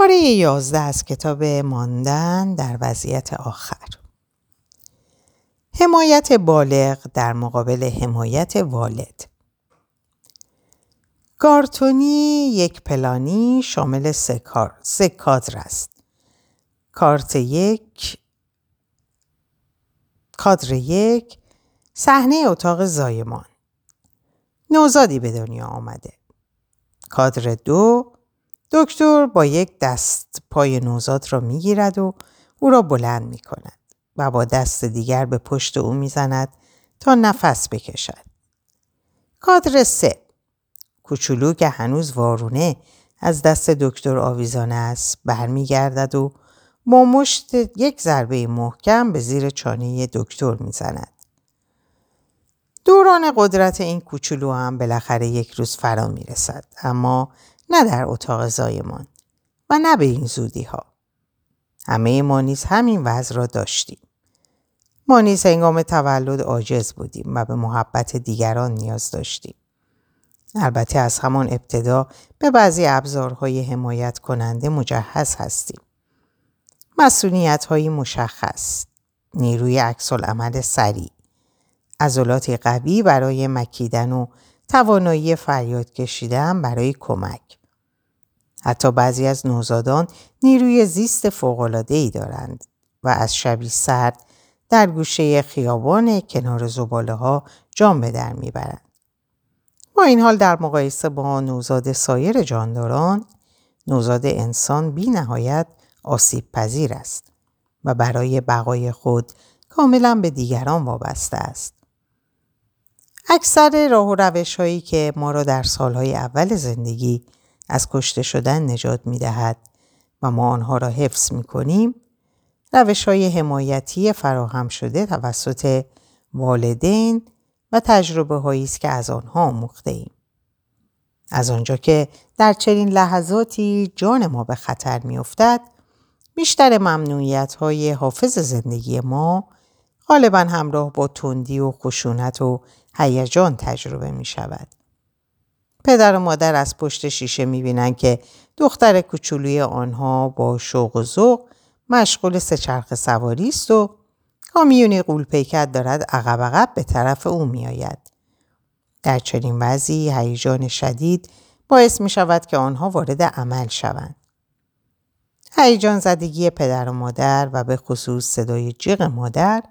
پاره یازده از کتاب ماندن در وضعیت آخر. حمایت بالغ در مقابل حمایت والد. گارتونی یک پلانی شامل سه, سه کادر است. کارت یک کادر یک صحنه اتاق زایمان. نوزادی به دنیا آمده. کادر دو دکتر با یک دست پای نوزاد را می‌گیرد و او را بلند می کند و با دست دیگر به پشت او می‌زند تا نفس بکشد. کادر سه کوچولو که هنوز وارونه از دست دکتر آویزانه است برمیگردد و با مشت یک ضربه محکم به زیر چانه دکتر می‌زند. دوران قدرت این کوچولو هم بالاخره یک روز فرا می رسد اما نه در اتاق زایمان و نه به این زودی ها. همه ما نیز همین وضع را داشتیم. ما نیز هنگام تولد عاجز بودیم و به محبت دیگران نیاز داشتیم. البته از همان ابتدا به بعضی ابزارهای حمایت کننده مجهز هستیم. مسئولیت های مشخص، نیروی عکس عمل سریع، عضلات قوی برای مکیدن و توانایی فریاد کشیدن برای کمک. حتی بعضی از نوزادان نیروی زیست فوق‌العاده‌ای دارند و از شبی سرد در گوشه خیابان کنار زباله ها جام به در می‌برند. با این حال در مقایسه با نوزاد سایر جانداران نوزاد انسان بی نهایت آسیب پذیر است و برای بقای خود کاملا به دیگران وابسته است. اکثر راه و روش هایی که ما را در سالهای اول زندگی از کشته شدن نجات می دهد و ما آنها را حفظ می کنیم روش های حمایتی فراهم شده توسط والدین و تجربه هایی است که از آنها آموخته ایم. از آنجا که در چنین لحظاتی جان ما به خطر می افتد، بیشتر ممنوعیت های حافظ زندگی ما غالبا همراه با تندی و خشونت و هیجان تجربه می شود. پدر و مادر از پشت شیشه می بینن که دختر کوچولوی آنها با شوق و ذوق مشغول سهچرخ سواری است و کامیونی قولپیکر دارد عقب عقب به طرف او می آید. در چنین وضعی هیجان شدید باعث می شود که آنها وارد عمل شوند. هیجان زدگی پدر و مادر و به خصوص صدای جیغ مادر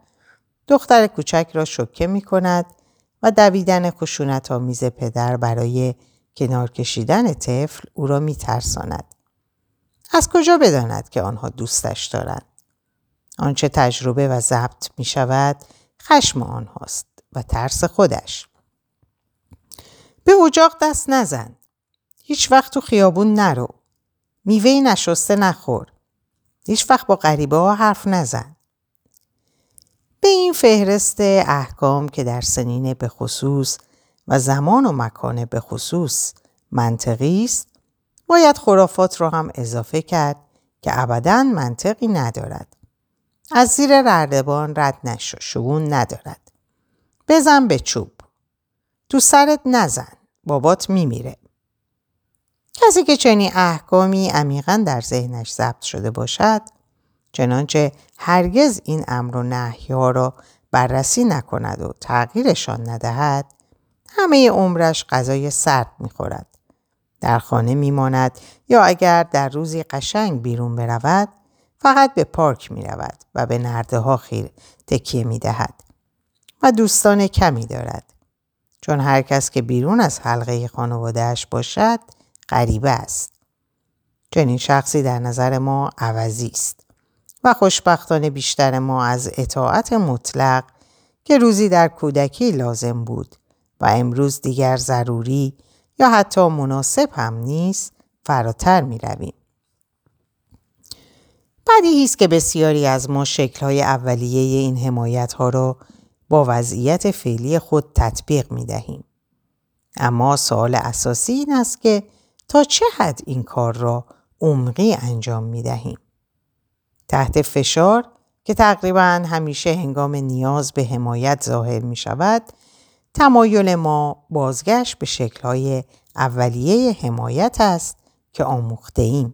دختر کوچک را شکه می کند و دویدن خشونت آمیز پدر برای کنار کشیدن طفل او را می ترساند. از کجا بداند که آنها دوستش دارند؟ آنچه تجربه و ضبط می شود خشم آنهاست و ترس خودش. به اجاق دست نزن. هیچ وقت تو خیابون نرو. میوه نشسته نخور. هیچ وقت با غریبه ها حرف نزن. به این فهرست احکام که در سنین به خصوص و زمان و مکان به خصوص منطقی است باید خرافات را هم اضافه کرد که ابدا منطقی ندارد. از زیر رردبان رد نشو شگون ندارد. بزن به چوب. تو سرت نزن. بابات میمیره. کسی که چنین احکامی عمیقا در ذهنش ضبط شده باشد چنانچه هرگز این امر و نهی را بررسی نکند و تغییرشان ندهد همه عمرش غذای سرد می‌خورد. در خانه میماند یا اگر در روزی قشنگ بیرون برود فقط به پارک می رود و به نرده ها خیر تکیه می دهد و دوستان کمی دارد. چون هر کس که بیرون از حلقه خانوادهش باشد غریبه است. چنین شخصی در نظر ما عوضی است. و خوشبختانه بیشتر ما از اطاعت مطلق که روزی در کودکی لازم بود و امروز دیگر ضروری یا حتی مناسب هم نیست فراتر می رویم. بدیهی است که بسیاری از ما شکلهای اولیه این حمایت ها را با وضعیت فعلی خود تطبیق می دهیم. اما سوال اساسی این است که تا چه حد این کار را عمقی انجام می دهیم. تحت فشار که تقریبا همیشه هنگام نیاز به حمایت ظاهر می شود، تمایل ما بازگشت به شکلهای اولیه حمایت است که آموخته ایم.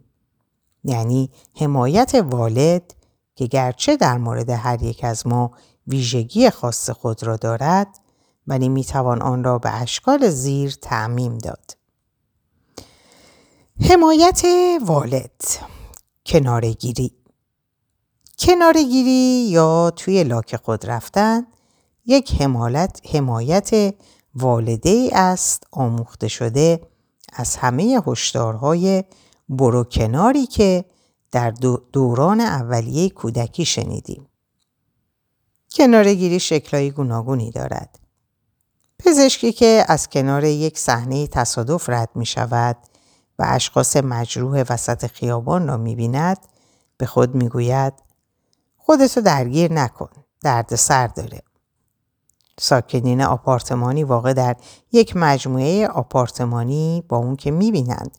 یعنی حمایت والد که گرچه در مورد هر یک از ما ویژگی خاص خود را دارد ولی می‌توان آن را به اشکال زیر تعمیم داد. حمایت والد کنارگیری کنارگیری یا توی لاک خود رفتن یک حمایت, حمایت والده است آموخته شده از همه هشدارهای برو کناری که در دوران اولیه کودکی شنیدیم. کنارگیری شکلهای گوناگونی دارد. پزشکی که از کنار یک صحنه تصادف رد می شود و اشخاص مجروح وسط خیابان را می بیند به خود می گوید خودتو درگیر نکن. درد سر داره. ساکنین آپارتمانی واقع در یک مجموعه آپارتمانی با اون که می‌بینند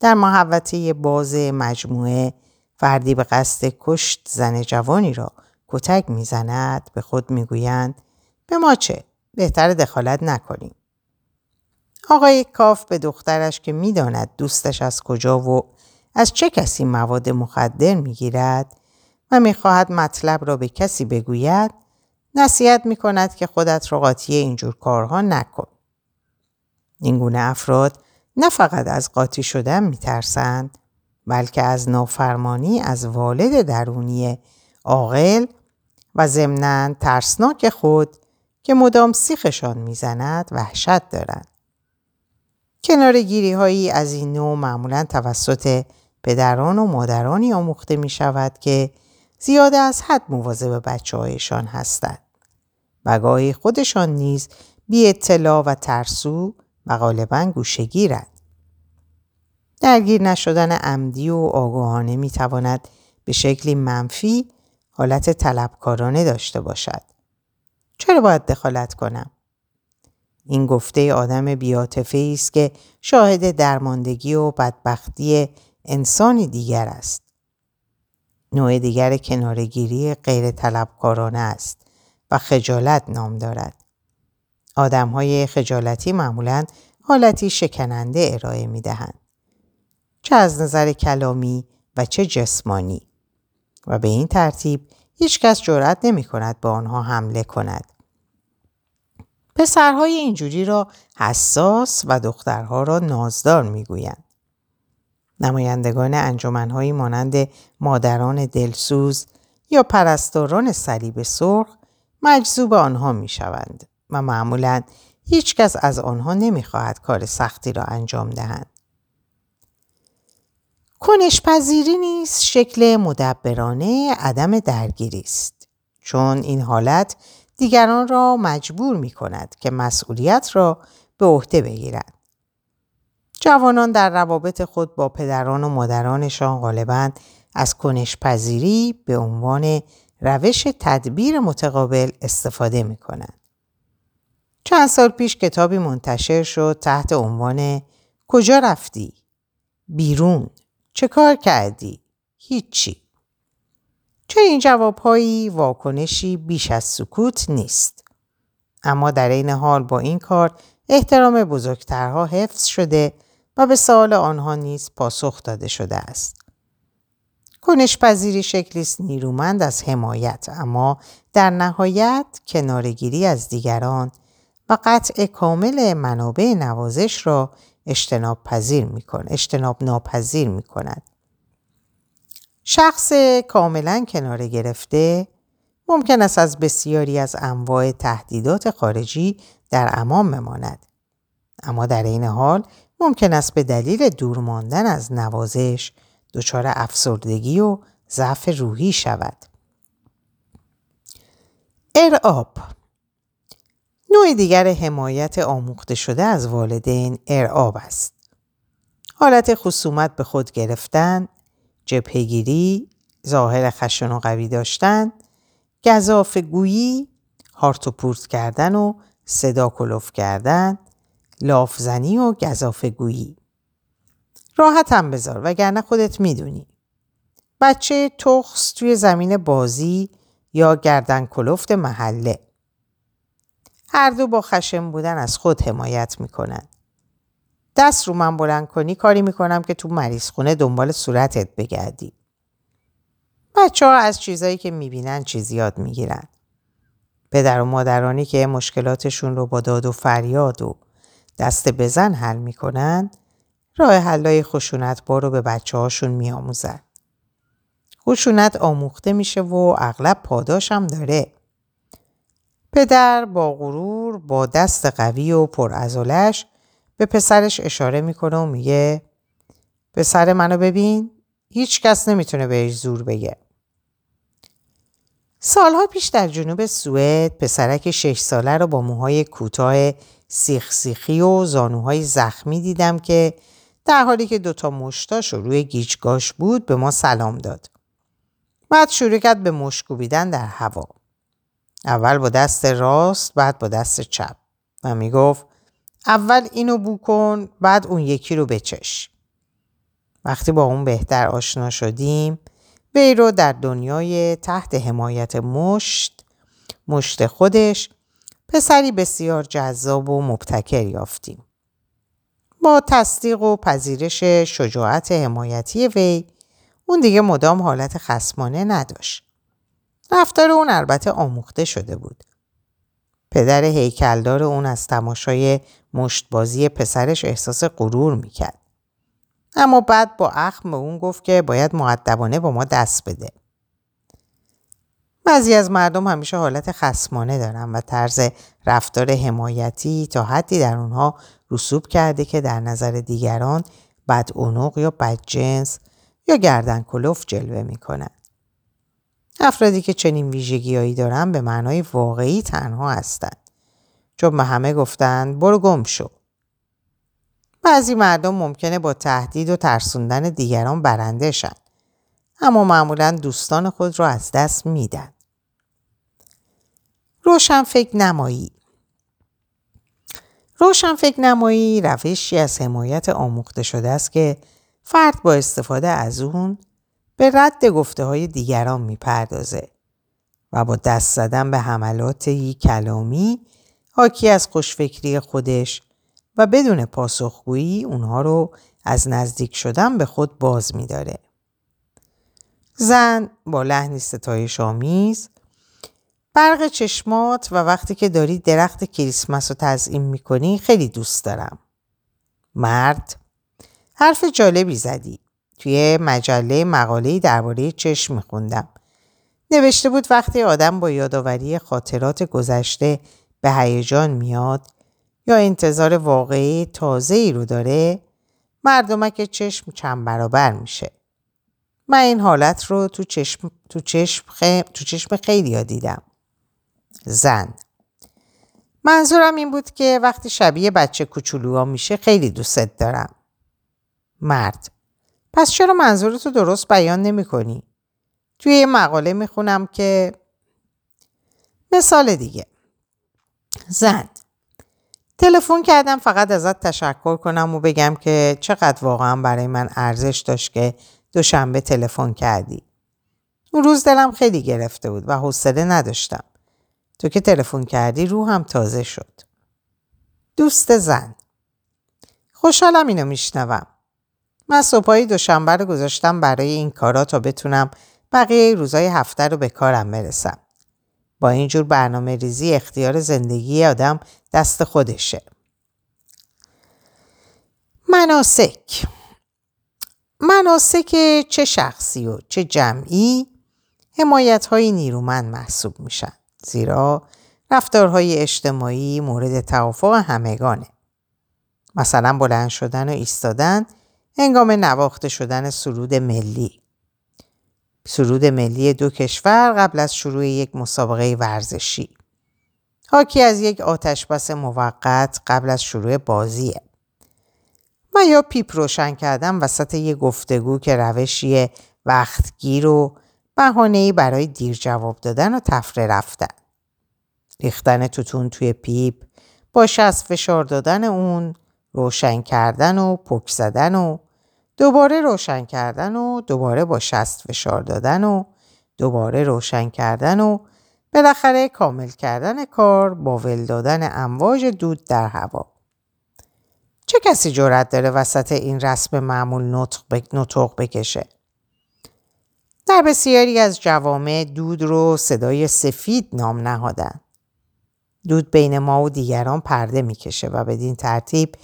در محوطه باز مجموعه فردی به قصد کشت زن جوانی را کتک می‌زند به خود می‌گویند به ما چه بهتر دخالت نکنیم آقای کاف به دخترش که می‌داند دوستش از کجا و از چه کسی مواد مخدر می‌گیرد و می‌خواهد مطلب را به کسی بگوید نصیحت می کند که خودت را قاطی اینجور کارها نکن. این گونه افراد نه فقط از قاطی شدن می ترسند بلکه از نافرمانی از والد درونی عاقل و ضمنا ترسناک خود که مدام سیخشان می‌زند وحشت دارند. کنارگیری هایی از این نوع معمولا توسط پدران و مادرانی آموخته می شود که زیاده از حد مواظب بچه هایشان هستند. و خودشان نیز بی اطلاع و ترسو و غالبا گوشگیرند. درگیر نشدن عمدی و آگاهانه می تواند به شکلی منفی حالت طلبکارانه داشته باشد. چرا باید دخالت کنم؟ این گفته آدم بیاتفه است که شاهد درماندگی و بدبختی انسانی دیگر است. نوع دیگر کنارگیری غیر طلبکارانه است و خجالت نام دارد. آدم های خجالتی معمولا حالتی شکننده ارائه می دهند. چه از نظر کلامی و چه جسمانی و به این ترتیب هیچ کس جرأت نمی کند به آنها حمله کند. پسرهای اینجوری را حساس و دخترها را نازدار می گویند. نمایندگان انجمنهایی مانند مادران دلسوز یا پرستاران صلیب سرخ مجذوب آنها می شوند و معمولا هیچکس از آنها نمی‌خواهد کار سختی را انجام دهند. کنش پذیری نیز شکل مدبرانه عدم درگیری است چون این حالت دیگران را مجبور می کند که مسئولیت را به عهده بگیرند. جوانان در روابط خود با پدران و مادرانشان غالبا از کنش پذیری به عنوان روش تدبیر متقابل استفاده می کنند. چند سال پیش کتابی منتشر شد تحت عنوان کجا رفتی؟ بیرون چه کار کردی؟ هیچی. چه این جوابهایی واکنشی بیش از سکوت نیست. اما در این حال با این کار احترام بزرگترها حفظ شده و به سوال آنها نیز پاسخ داده شده است. کنش پذیری شکلی است نیرومند از حمایت اما در نهایت کنارگیری از دیگران و قطع کامل منابع نوازش را اجتناب پذیر می اجتناب ناپذیر می کند. شخص کاملا کنار گرفته ممکن است از بسیاری از انواع تهدیدات خارجی در امان بماند. اما در این حال ممکن است به دلیل دور ماندن از نوازش دچار افسردگی و ضعف روحی شود. ارعاب نوع دیگر حمایت آموخته شده از والدین ارعاب است. حالت خصومت به خود گرفتن، جبهگیری، ظاهر خشن و قوی داشتن، گذاف گویی، هارت و پورت کردن و صدا کلوف کردن، لافزنی و گذاف گویی. راحت هم بذار وگرنه خودت می‌دونی. بچه تخص توی زمین بازی یا گردن کلفت محله. هر دو با خشم بودن از خود حمایت می‌کنن. دست رو من بلند کنی کاری می‌کنم که تو مریض خونه دنبال صورتت بگردی. بچه ها از چیزایی که می‌بینن چیز یاد می‌گیرن. پدر و مادرانی که مشکلاتشون رو با داد و فریاد و دست بزن حل می‌کنن راه حلای خشونت رو به بچه هاشون میآموزن. خشونت آموخته میشه و اغلب پاداش هم داره. پدر با غرور با دست قوی و پرعضلش به پسرش اشاره می‌کنه و میگه پسر منو ببین هیچ کس نمی‌تونه بهش زور بگه. سالها پیش در جنوب سوئد پسرک شش ساله رو با موهای کوتاه سیخ سیخی و زانوهای زخمی دیدم که در حالی که دوتا مشتاش رو روی گیجگاش بود به ما سلام داد. بعد شروع کرد به مشکوبیدن در هوا. اول با دست راست بعد با دست چپ و می‌گفت اول اینو بو کن بعد اون یکی رو بچش. وقتی با اون بهتر آشنا شدیم وی رو در دنیای تحت حمایت مشت مشت خودش پسری بسیار جذاب و مبتکر یافتیم. با تصدیق و پذیرش شجاعت حمایتی وی اون دیگه مدام حالت خسمانه نداشت. رفتار اون البته آموخته شده بود. پدر هیکلدار اون از تماشای مشتبازی پسرش احساس غرور می‌کرد. اما بعد با اخم به اون گفت که باید معدبانه با ما دست بده. بعضی از مردم همیشه حالت خسمانه دارن و طرز رفتار حمایتی تا حدی در اونها رسوب کرده که در نظر دیگران بد یا بدجنس یا گردن کلوف جلوه می‌کنن. افرادی که چنین ویژگیهایی دارن به معنای واقعی تنها هستند. چون به همه گفتند برو گم شو. بعضی مردم ممکنه با تهدید و ترسوندن دیگران برنده شن. اما معمولا دوستان خود را از دست میدن. روشن فکر نمایی روشن فکر نمایی روشی از حمایت آموخته شده است که فرد با استفاده از اون به رد گفته های دیگران می‌پردازه و با دست زدن به حملاتی کلامی حاکی از خوشفکری خودش و بدون پاسخگویی اونها رو از نزدیک شدن به خود باز میداره. زن با لحنی ستایش آمیز برق چشمات و وقتی که داری درخت کریسمس رو تزئین می‌کنی خیلی دوست دارم. مرد حرف جالبی زدی. توی مجله مقاله درباره چشم میخوندم. نوشته بود وقتی آدم با یادآوری خاطرات گذشته به هیجان میاد یا انتظار واقعی تازه ای رو داره مردمک چشم چند برابر میشه. من این حالت رو تو چشم, تو چشم, تو چشم خیلی ها دیدم. زن منظورم این بود که وقتی شبیه بچه کوچولوها میشه خیلی دوستت دارم. مرد پس چرا منظورتو درست بیان نمی کنی؟ توی یه مقاله می‌خونم که مثال دیگه زن تلفن کردم فقط ازت تشکر کنم و بگم که چقدر واقعا برای من ارزش داشت که دوشنبه تلفن کردی. اون روز دلم خیلی گرفته بود و حوصله نداشتم. تو که تلفن کردی روحم تازه شد. دوست زن خوشحالم اینو میشنوم. من صبحایی دوشنبه رو گذاشتم برای این کارا تا بتونم بقیه روزای هفته رو به کارم برسم. با اینجور برنامه ریزی اختیار زندگی آدم دست خودشه. مناسک مناسک چه شخصی و چه جمعی حمایت های نیرومند محسوب میشن. زیرا رفتارهای اجتماعی مورد توافق همگانه. مثلا بلند شدن و ایستادن هنگام نواخته شدن سرود ملی. سرود ملی دو کشور قبل از شروع یک مسابقه ورزشی. حاکی از یک آتشبس موقت قبل از شروع بازیه. و یا پیپ روشن کردن وسط یک گفتگو که روشی وقتگیر و بهانه‌ای برای دیر جواب دادن و تفره رفتن. ریختن توتون توی پیپ باش از فشار دادن اون روشن کردن و پک زدن و دوباره روشن کردن و دوباره با شست فشار دادن و دوباره روشن کردن و بالاخره کامل کردن کار با ول دادن امواج دود در هوا. چه کسی جرأت داره وسط این رسم معمول نطق بکشه؟ در بسیاری از جوامع دود رو صدای سفید نام نهادن. دود بین ما و دیگران پرده می‌کشه و بدین ترتیب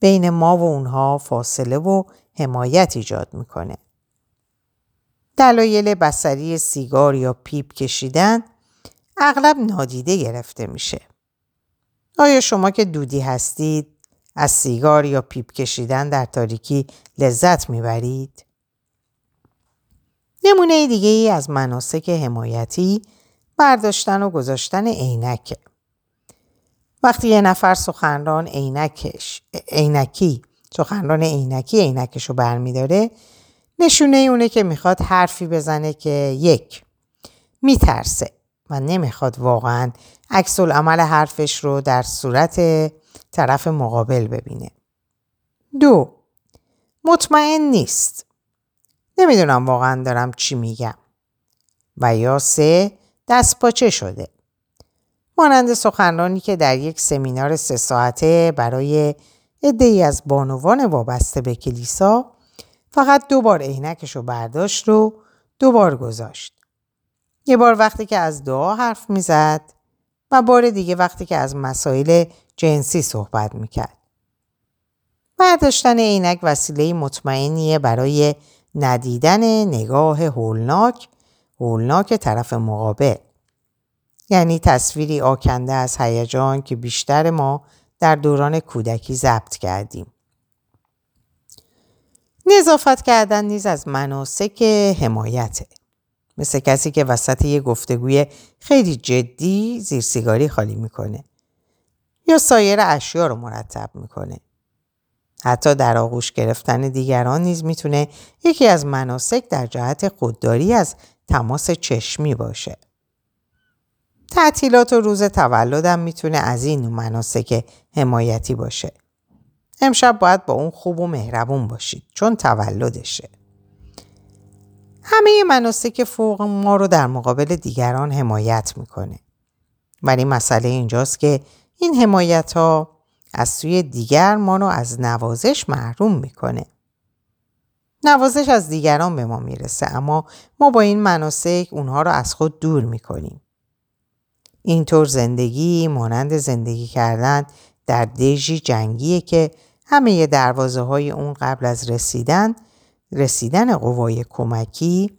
بین ما و اونها فاصله و حمایت ایجاد می‌کنه. دلایل بصری سیگار یا پیپ کشیدن اغلب نادیده گرفته میشه. آیا شما که دودی هستید از سیگار یا پیپ کشیدن در تاریکی لذت می‌برید؟ نمونه دیگه ای از مناسک حمایتی برداشتن و گذاشتن عینکه. وقتی یه نفر سخنران عینکش عینکی سخنران عینکی عینکش رو برمیداره نشونه اونه که می‌خواد حرفی بزنه که یک میترسه و نمی‌خواد واقعا عکس عمل حرفش رو در صورت طرف مقابل ببینه. دو مطمئن نیست. نمی‌دونم واقعا دارم چی میگم. و یا سه دست پاچه شده. مانند سخنرانی که در یک سمینار سه ساعته برای ای از بانوان وابسته به کلیسا فقط دو بار عینکش رو برداشت و دو بار گذاشت. یه بار وقتی که از دعا حرف می‌زد و بار دیگه وقتی که از مسائل جنسی صحبت می‌کرد. برداشتن عینک وسیله مطمئنیه برای ندیدن نگاه هولناک هولناک طرف مقابل. یعنی تصویری آکنده از هیجان که بیشتر ما در دوران کودکی ضبط کردیم. نظافت کردن نیز از مناسک حمایته. مثل کسی که وسط یه گفتگوی خیلی جدی زیر سیگاری خالی می‌کنه یا سایر اشیا رو مرتب می‌کنه. حتی در آغوش گرفتن دیگران نیز می‌تونه یکی از مناسک در جهت خودداری از تماس چشمی باشه. تعطیلات و روز تولدم می‌تونه از این مناسک حمایتی باشه. امشب باید با اون خوب و مهربون باشید چون تولدشه. همه مناسک فوق ما رو در مقابل دیگران حمایت می‌کنه. ولی مسئله اینجاست که این حمایت ها از سوی دیگر ما رو از نوازش محروم می‌کنه. نوازش از دیگران به ما می‌رسه اما ما با این مناسک اونها رو از خود دور می‌کنیم. اینطور زندگی مانند زندگی کردن در دژی جنگیه که همه دروازه های اون قبل از رسیدن رسیدن قوای کمکی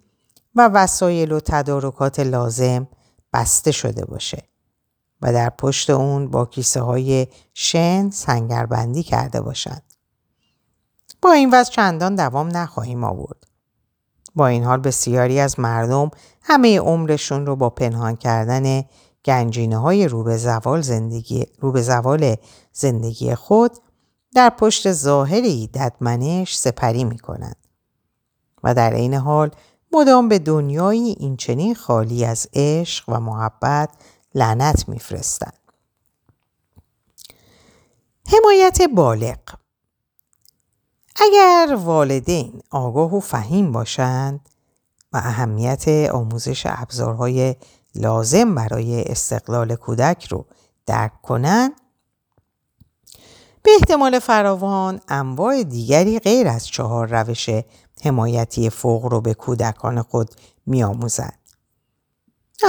و وسایل و تدارکات لازم بسته شده باشه و در پشت اون با کیسه های شن سنگربندی کرده باشند. با این وضع چندان دوام نخواهیم آورد. با این حال بسیاری از مردم همه عمرشون رو با پنهان کردن گنجینه های رو به زوال زندگی, رو به زوال زندگی خود در پشت ظاهری ددمنش سپری می کنند. و در این حال مدام به دنیایی اینچنین خالی از عشق و محبت لعنت میفرستند. حمایت بالغ اگر والدین آگاه و فهیم باشند و اهمیت آموزش ابزارهای لازم برای استقلال کودک رو درک کنند به احتمال فراوان انواع دیگری غیر از چهار روش حمایتی فوق رو به کودکان خود میآموزند.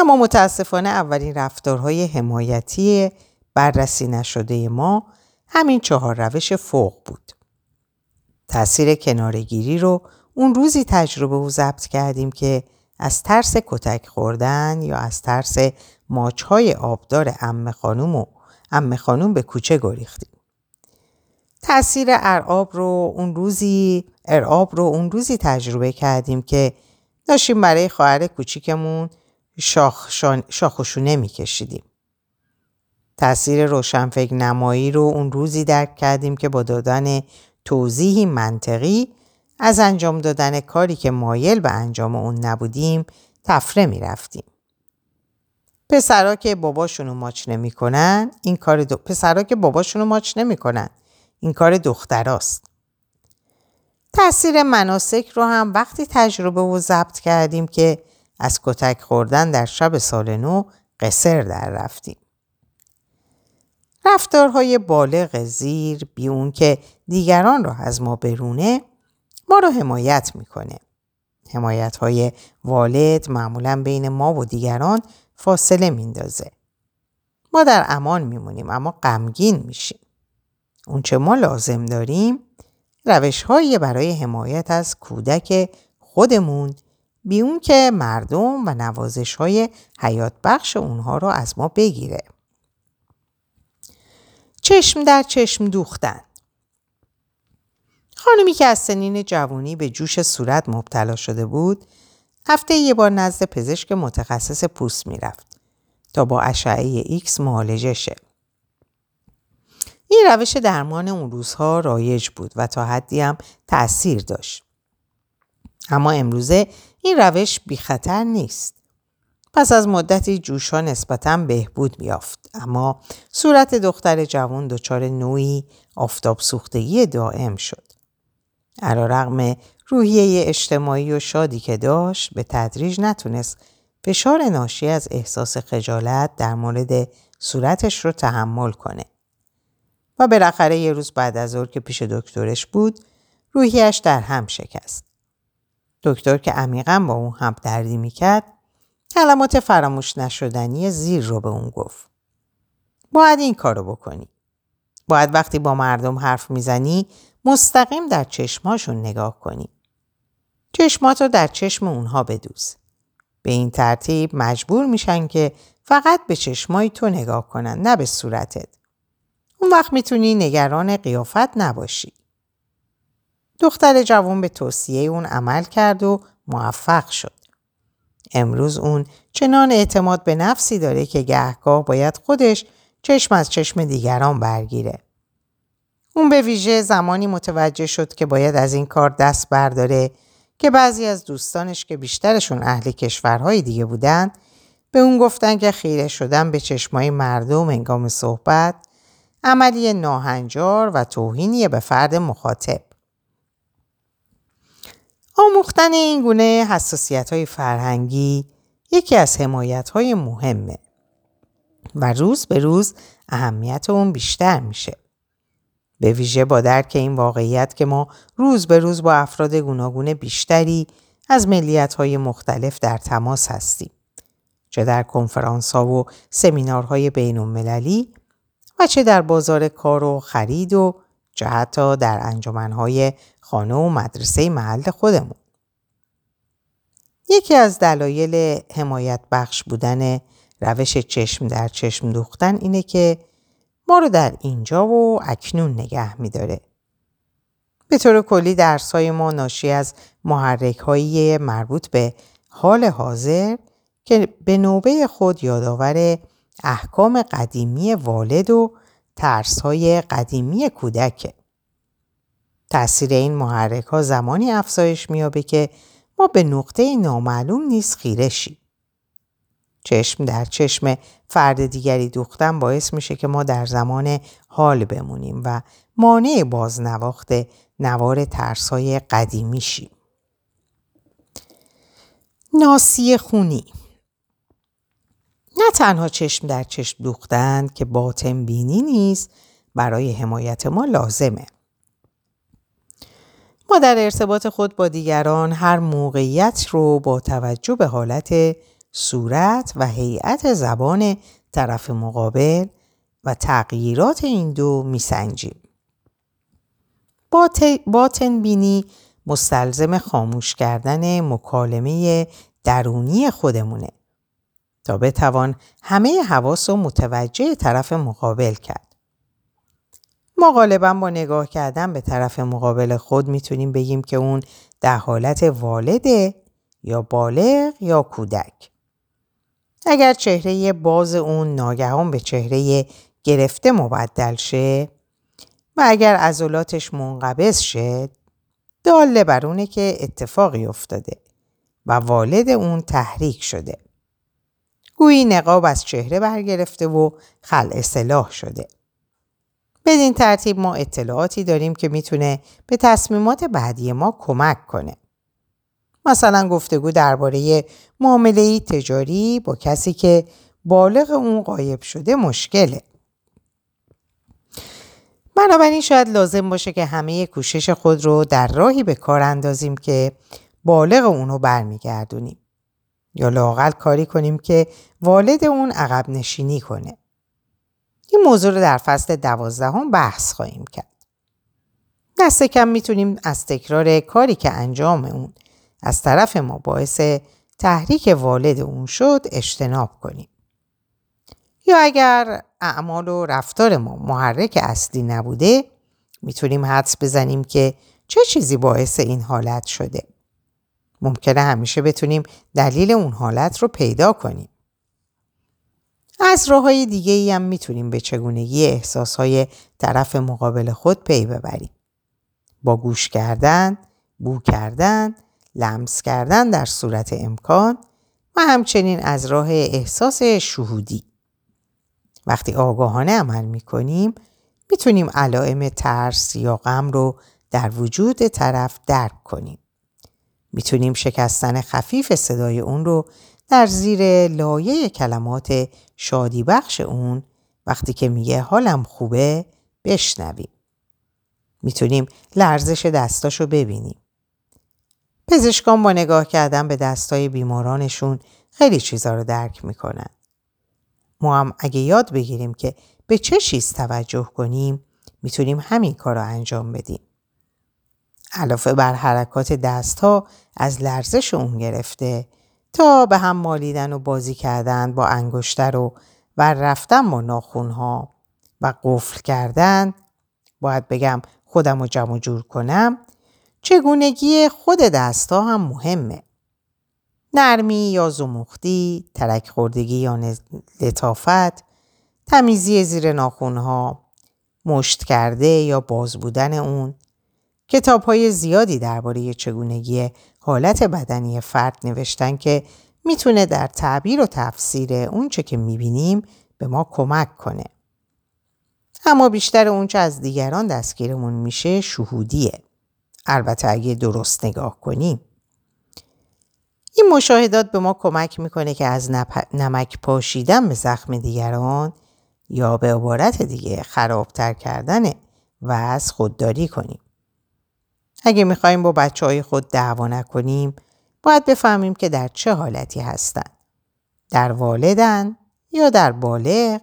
اما متاسفانه اولین رفتارهای حمایتی بررسی نشده ما همین چهار روش فوق بود. تأثیر کنارگیری رو اون روزی تجربه و ضبط کردیم که از ترس کتک خوردن یا از ترس ماچهای آبدار ام خانوم و ام خانوم به کوچه گریختیم. تأثیر ارعاب رو اون روزی ارعاب رو اون روزی تجربه کردیم که داشتیم برای خواهر کوچیکمون شاخ, شاخشونه میکشیدیم. تأثیر روشنفکر نمایی رو اون روزی درک کردیم که با دادن توضیحی منطقی از انجام دادن کاری که مایل به انجام اون نبودیم تفره می رفتیم. پسرا که باباشونو ماچ نمی‌کنن این کار دو... پسرا که باباشونو ماچ نمی‌کنن این کار دختراست. تاثیر مناسک رو هم وقتی تجربه و ضبط کردیم که از کتک خوردن در شب سال نو قصر در رفتیم. رفتارهای بالغ زیر بی اون که دیگران را از ما برونه ما را حمایت می‌کنه. حمایت های والد معمولا بین ما و دیگران فاصله میندازه. ما در امان میمونیم اما غمگین میشیم. اون چه ما لازم داریم روش برای حمایت از کودک خودمون بی اون که مردم و نوازش های حیات بخش اونها رو از ما بگیره. چشم در چشم دوختن خانمی که از سنین جوانی به جوش صورت مبتلا شده بود هفته یه بار نزد پزشک متخصص پوست می‌رفت تا با اشعه ایکس معالجه شه. این روش درمان اون روزها رایج بود و تا حدی هم تأثیر داشت. اما امروزه این روش بی خطر نیست. پس از مدتی جوشها نسبتا بهبود می‌یافت اما صورت دختر جوان دچار نوعی آفتاب سوختگی دائم شد. علی‌رغم روحیه اجتماعی و شادی که داشت به تدریج نتونست فشار ناشی از احساس خجالت در مورد صورتش رو تحمل کنه. و بالاخره یه روز بعد از ظهر که پیش دکترش بود روحیش در هم شکست. دکتر که عمیقا با اون هم دردی می‌کرد کلمات فراموش نشدنی زیر رو به اون گفت. باید این کارو بکنی. باید وقتی با مردم حرف می‌زنی مستقیم در چشماشون نگاه کنی. چشمات رو در چشم اونها بدوز. به این ترتیب مجبور میشن که فقط به چشمای تو نگاه کنن نه به صورتت. اون وقت می‌تونی نگران قیافت نباشی. دختر جوان به توصیه اون عمل کرد و موفق شد. امروز اون چنان اعتماد به نفسی داره که گهگاه باید خودش چشم از چشم دیگران برگیره. اون به ویژه زمانی متوجه شد که باید از این کار دست برداره که بعضی از دوستانش که بیشترشون اهل کشورهای دیگه بودن به اون گفتن که خیره شدن به چشمای مردم انگام صحبت عملی ناهنجار و توهینی به فرد مخاطب. آموختن این گونه حساسیت های فرهنگی یکی از حمایت های مهمه و روز به روز اهمیت اون بیشتر میشه. به ویژه با درک این واقعیت که ما روز به روز با افراد گوناگون بیشتری از ملیت های مختلف در تماس هستیم. چه در کنفرانس ها و سمینارهای بین المللی و چه در بازار کار و خرید و چه حتی در انجمنهای خانه و مدرسه محل خودمون. یکی از دلایل حمایت بخش بودن روش چشم در چشم دوختن اینه که ما رو در اینجا و اکنون نگه میداره. به طور کلی درسای ما ناشی از محرک های مربوط به حال حاضر که به نوبه خود یادآور احکام قدیمی والد و ترس های قدیمی کودکه. تأثیر این محرک ها زمانی افزایش میابه که ما به نقطه نامعلوم نیز خیره شیم. چشم در چشم فرد دیگری دوختن باعث میشه که ما در زمان حال بمونیم و مانع بازنواخت نوار های قدیمی شیم. ناسی خونی نه تنها چشم در چشم دوختن که باطن بینی نیست برای حمایت ما لازمه. ما در ارتباط خود با دیگران هر موقعیت رو با توجه به حالت صورت و هیئت زبان طرف مقابل و تغییرات این دو میسنجیم. باطن بینی مستلزم خاموش کردن مکالمه درونی خودمونه تا بتوان همه حواس و متوجه طرف مقابل کرد. ما غالبا با نگاه کردن به طرف مقابل خود می‌تونیم بگیم که اون در حالت والده یا بالغ یا کودک. اگر چهره باز اون ناگهان به چهره گرفته مبدل شه و اگر عضلاتش منقبض شد داله بر اونه که اتفاقی افتاده و والد اون تحریک شده. گویی نقاب از چهره برگرفته و خل اصلاح شده. بدین ترتیب ما اطلاعاتی داریم که می‌تونه به تصمیمات بعدی ما کمک کنه. مثلا گفتگو درباره معامله تجاری با کسی که بالغ اون قایب شده مشکله. بنابراین شاید لازم باشه که همه کوشش خود رو در راهی به کار اندازیم که بالغ اونو برمیگردونیم. یا لاقل کاری کنیم که والد اون عقب نشینی کنه. این موضوع رو در فصل دوازدهم بحث خواهیم کرد. دست کم می‌تونیم از تکرار کاری که انجام اون از طرف ما باعث تحریک والد اون شد اجتناب کنیم. یا اگر اعمال و رفتار ما محرک اصلی نبوده می‌تونیم حدس بزنیم که چه چیزی باعث این حالت شده. ممکنه همیشه بتونیم دلیل اون حالت رو پیدا کنیم. از راه های دیگه ای هم می‌تونیم به چگونگی احساس های طرف مقابل خود پی ببریم. با گوش کردن، بو کردن، لمس کردن در صورت امکان و همچنین از راه احساس شهودی. وقتی آگاهانه عمل می کنیم می‌تونیم علائم ترس یا غم رو در وجود طرف درک کنیم. می‌تونیم شکستن خفیف صدای اون رو در زیر لایه کلمات شادی بخش اون وقتی که میگه حالم خوبه بشنویم. می‌تونیم لرزش دستاشو ببینیم. پزشکان با نگاه کردن به دستای بیمارانشون خیلی چیزا رو درک می‌کنن. ما هم اگه یاد بگیریم که به چه چیز توجه کنیم می‌تونیم همین کار رو انجام بدیم. علاوه بر حرکات دست ها از لرزش اون گرفته تا به هم مالیدن و بازی کردن با انگشتر و رفتن با ناخون ها و قفل کردن. باید بگم خودم رو جمع جور کنم. چگونگی خود دستا هم مهمه. نرمی یا زمختی، ترک خوردگی یا لطافت، تمیزی زیر ناخونها، مشت کرده یا باز بودن اون، کتاب های زیادی درباره چگونگی حالت بدنی فرد نوشتن که می‌تونه در تعبیر و تفسیر اونچه که می‌بینیم به ما کمک کنه. اما بیشتر اونچه از دیگران دستگیرمون میشه شهودیه. البته اگه درست نگاه کنیم. این مشاهدات به ما کمک می‌کنه که از نمک پاشیدن به زخم دیگران یا به عبارت دیگه خرابتر کردن و از خودداری کنیم. اگه می‌خوایم با بچه های خود دعوا نکنیم باید بفهمیم که در چه حالتی هستن. در والدن یا در بالغ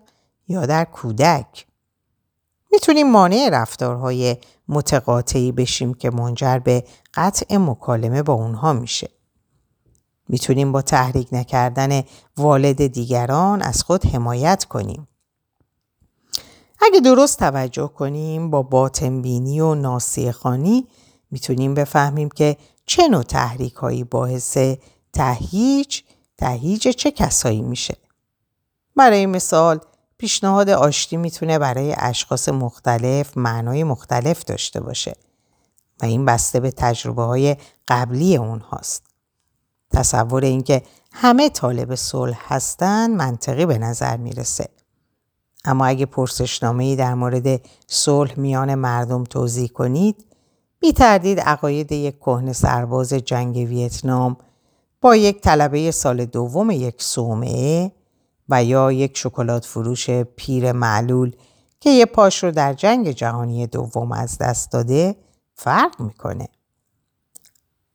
یا در کودک. می‌تونیم مانع رفتارهای متقاطعی بشیم که منجر به قطع مکالمه با اونها میشه. می‌تونیم با تحریک نکردن والد دیگران از خود حمایت کنیم. اگه درست توجه کنیم با باطنبینی و ناسیه خانی می‌تونیم بفهمیم که چه نوع تحریک هایی باعث تهیج تهیج چه کسایی میشه. برای مثال پیشنهاد آشتی می‌تونه برای اشخاص مختلف معنای مختلف داشته باشه و این بسته به تجربه های قبلی اونهاست. تصور اینکه همه طالب صلح هستن منطقی به نظر می‌رسه. اما اگه پرسشنامه در مورد صلح میان مردم توضیح کنید بی تردید عقاید یک کهن سرباز جنگ ویتنام با یک طلبه سال دوم یک صومعه و یا یک شکلات فروش پیر معلول که یه پاش رو در جنگ جهانی دوم از دست داده فرق می‌کنه.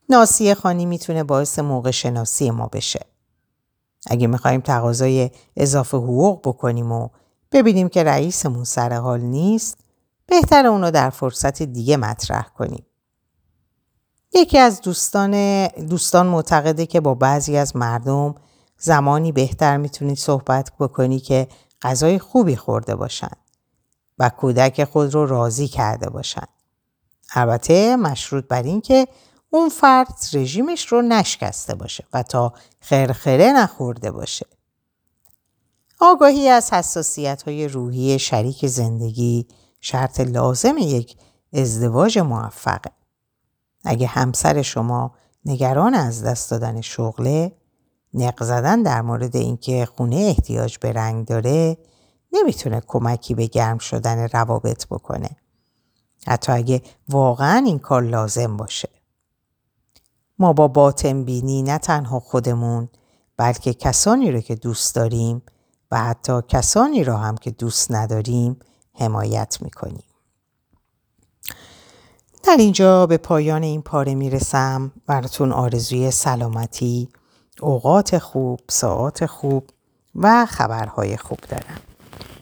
ناسیه خانی می‌تونه باعث موقع شناسی ما بشه. اگه می‌خوایم تقاضای اضافه حقوق بکنیم و ببینیم که رئیسمون سر حال نیست بهتر اونو در فرصت دیگه مطرح کنیم. یکی از دوستان, دوستان معتقده که با بعضی از مردم زمانی بهتر می‌تونید صحبت بکنی که غذای خوبی خورده باشن و کودک خود رو راضی کرده باشن. البته مشروط بر این که اون فرد رژیمش رو نشکسته باشه و تا خرخره نخورده باشه. آگاهی از حساسیت های روحی شریک زندگی شرط لازم یک ازدواج موفقه. اگه همسر شما نگران از دست دادن شغله نق زدن در مورد اینکه خونه احتیاج به رنگ داره نمی‌تونه کمکی به گرم شدن روابط بکنه. حتی اگه واقعا این کار لازم باشه. ما با باطن بینی نه تنها خودمون بلکه کسانی رو که دوست داریم و حتی کسانی را هم که دوست نداریم حمایت می‌کنیم. در اینجا به پایان این پاره می‌رسم. براتون آرزوی سلامتی اوقات خوب ساعات خوب و خبرهای خوب دارم.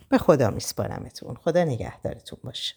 به خدا میسپارمتون. خدا نگهدارتون باشه.